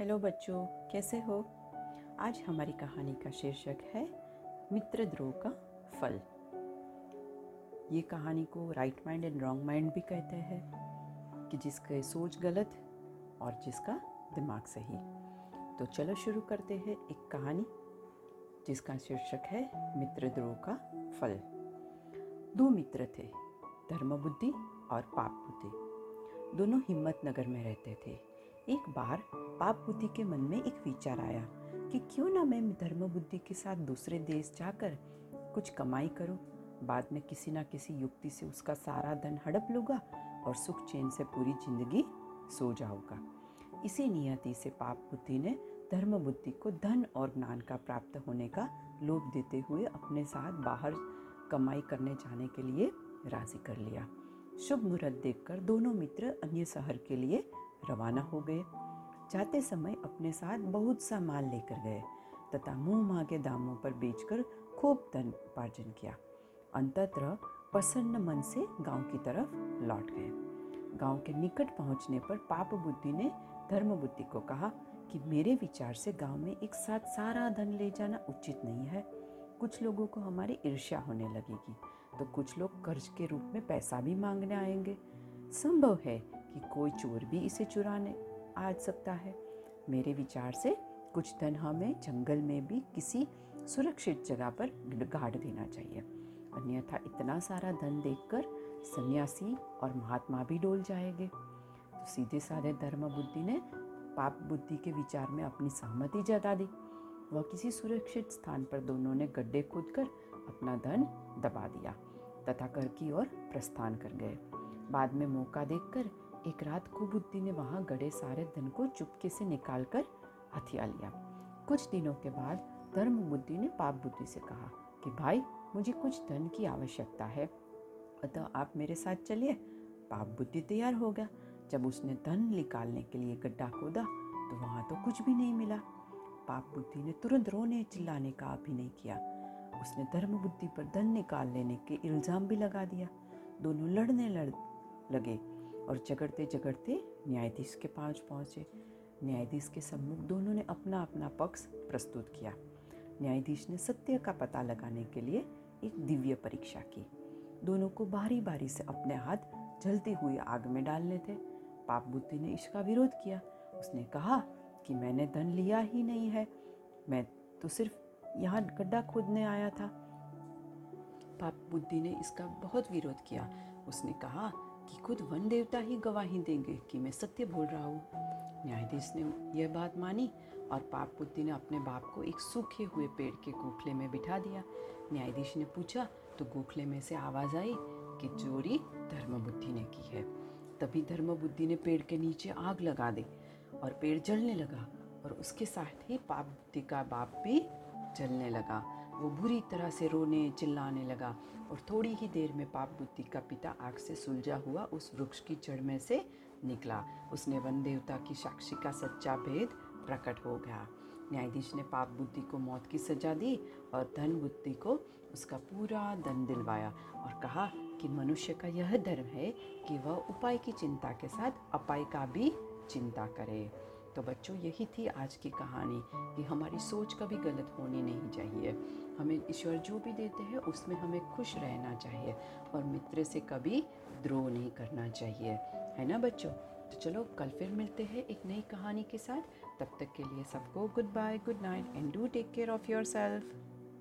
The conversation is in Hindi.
हेलो बच्चों, कैसे हो? आज हमारी कहानी का शीर्षक है मित्र द्रोह का फल। ये कहानी को right mind and wrong mind भी कहते हैं, कि जिसका सोच गलत और जिसका दिमाग सही। तो चलो शुरू करते हैं एक कहानी, जिसका शीर्षक है मित्र द्रोह का फल। दो मित्र थे धर्म बुद्धि और पाप बुद्धि दोनों हिम्मत नगर में रहते थे। एक बार पाप बुद्धि के मन में एक विचार आया कि क्यों ना मैं धर्म बुद्धि के साथ दूसरे देश जाकर कुछ कमाई करूँ। बाद में किसी ना किसी युक्ति से उसका सारा धन हड़प लूँगा और सुख चैन से पूरी ज़िंदगी सो जाऊँगा। इसी नियति से पाप बुद्धि ने धर्म बुद्धि को धन और ज्ञान का प्राप्त होने का लोभ देते हुए अपने साथ बाहर कमाई करने जाने के लिए राज़ी कर लिया। शुभ मुहूर्त देखकर दोनों मित्र अन्य शहर के लिए रवाना हो गए। जाते समय अपने साथ बहुत सा माल लेकर गए तथा मुँह मांगे दामों पर बेचकर खूब धन उपार्जन किया। अंततः प्रसन्न मन से गाँव की तरफ़ लौट गए। गाँव के निकट पहुँचने पर पाप बुद्धि ने धर्म बुद्धि को कहा कि मेरे विचार से गाँव में एक साथ सारा धन ले जाना उचित नहीं है। कुछ लोगों को हमारी ईर्ष्या होने लगेगी तो कुछ लोग कर्ज के रूप में पैसा भी मांगने आएँगे। संभव है कि कोई चोर भी इसे चुराने आ सकता है। मेरे विचार से कुछ धन हमें जंगल में भी किसी सुरक्षित जगह पर गाड़ देना चाहिए। अन्यथा इतना सारा धन देखकर सन्यासी और महात्मा भी डोल जाएँगे। तो सीधे साधे धर्म बुद्धि ने पाप बुद्धि के विचार में अपनी सहमति जता दी। वह किसी सुरक्षित स्थान पर दोनों ने गड्ढे खोदकर अपना धन दबा दिया, तथा कर की ओर प्रस्थान कर गए। बाद में मौका देखकर एक रात कुबुद्धि ने वहाँ गड़े सारे धन को चुपके से निकाल कर हथिया लिया। कुछ दिनों के बाद धर्म बुद्धि ने पाप बुद्धि से कहा कि, भाई, मुझे कुछ धन की आवश्यकता है। अतः तो आप मेरे साथ चलिए। पाप बुद्धि तैयार हो गया। जब उसने धन निकालने के लिए गड्ढा खोदा तो वहाँ तो कुछ भी नहीं मिला। पाप बुद्धि ने तुरंत रोने चिल्लाने का अभिनय किया। उसने धर्म बुद्धि पर धन निकाल लेने के इल्ज़ाम भी लगा दिया। दोनों लड़ने लड़ लगे और झगड़ते झगड़ते न्यायाधीश के पास पहुँचे। न्यायाधीश के सम्मुख दोनों ने अपना अपना पक्ष प्रस्तुत किया। न्यायाधीश ने सत्य का पता लगाने के लिए एक दिव्य परीक्षा की। दोनों को बारी बारी से अपने हाथ जलती हुई आग में डालने थे। पाप बुद्धि ने इसका विरोध किया। उसने कहा कि मैंने धन लिया ही नहीं है। मैं तो सिर्फ़ यहाँ गड्ढा खोदने आया था। पाप बुद्धि ने इसका बहुत विरोध किया। उसने कहा कि खुद वन देवता ही गवाही देंगे कि मैं सत्य बोल रहा हूँ। न्यायाधीश ने यह बात मानी और पाप बुद्धि ने अपने बाप को एक सूखे हुए पेड़ के गोखले में बिठा दिया। न्यायाधीश ने पूछा तो गोखले में से आवाज़ आई कि चोरी धर्म बुद्धि ने की है। तभी धर्म बुद्धि ने पेड़ के नीचे आग लगा दी और पेड़ जलने लगा और उसके साथ ही पाप बुद्धि का बाप भी जलने लगा। वो बुरी तरह से रोने, चिल्लाने लगा और थोड़ी ही देर में पाप बुद्धि का पिता आग से सुलझा हुआ उस वृक्ष की जड़ में से निकला। उसने वन देवता की साक्षी का सच्चा भेद प्रकट हो गया। न्यायाधीश ने पाप बुद्धि को मौत की सजा दी और धन बुद्धि को उसका पूरा धन दिलवाया और कहा कि मनुष्य का यह धर्म है कि वह उपाय की चिंता के साथ अपाय का भी चिंता करे। तो बच्चों, यही थी आज की कहानी कि हमारी सोच कभी गलत होनी नहीं चाहिए। हमें ईश्वर जो भी देते हैं, उसमें हमें खुश रहना चाहिए और मित्र से कभी द्रोह नहीं करना चाहिए। है ना बच्चों? तो चलो, कल फिर मिलते हैं एक नई कहानी के साथ। तब तक के लिए सबको good bye good night and do take care of yourself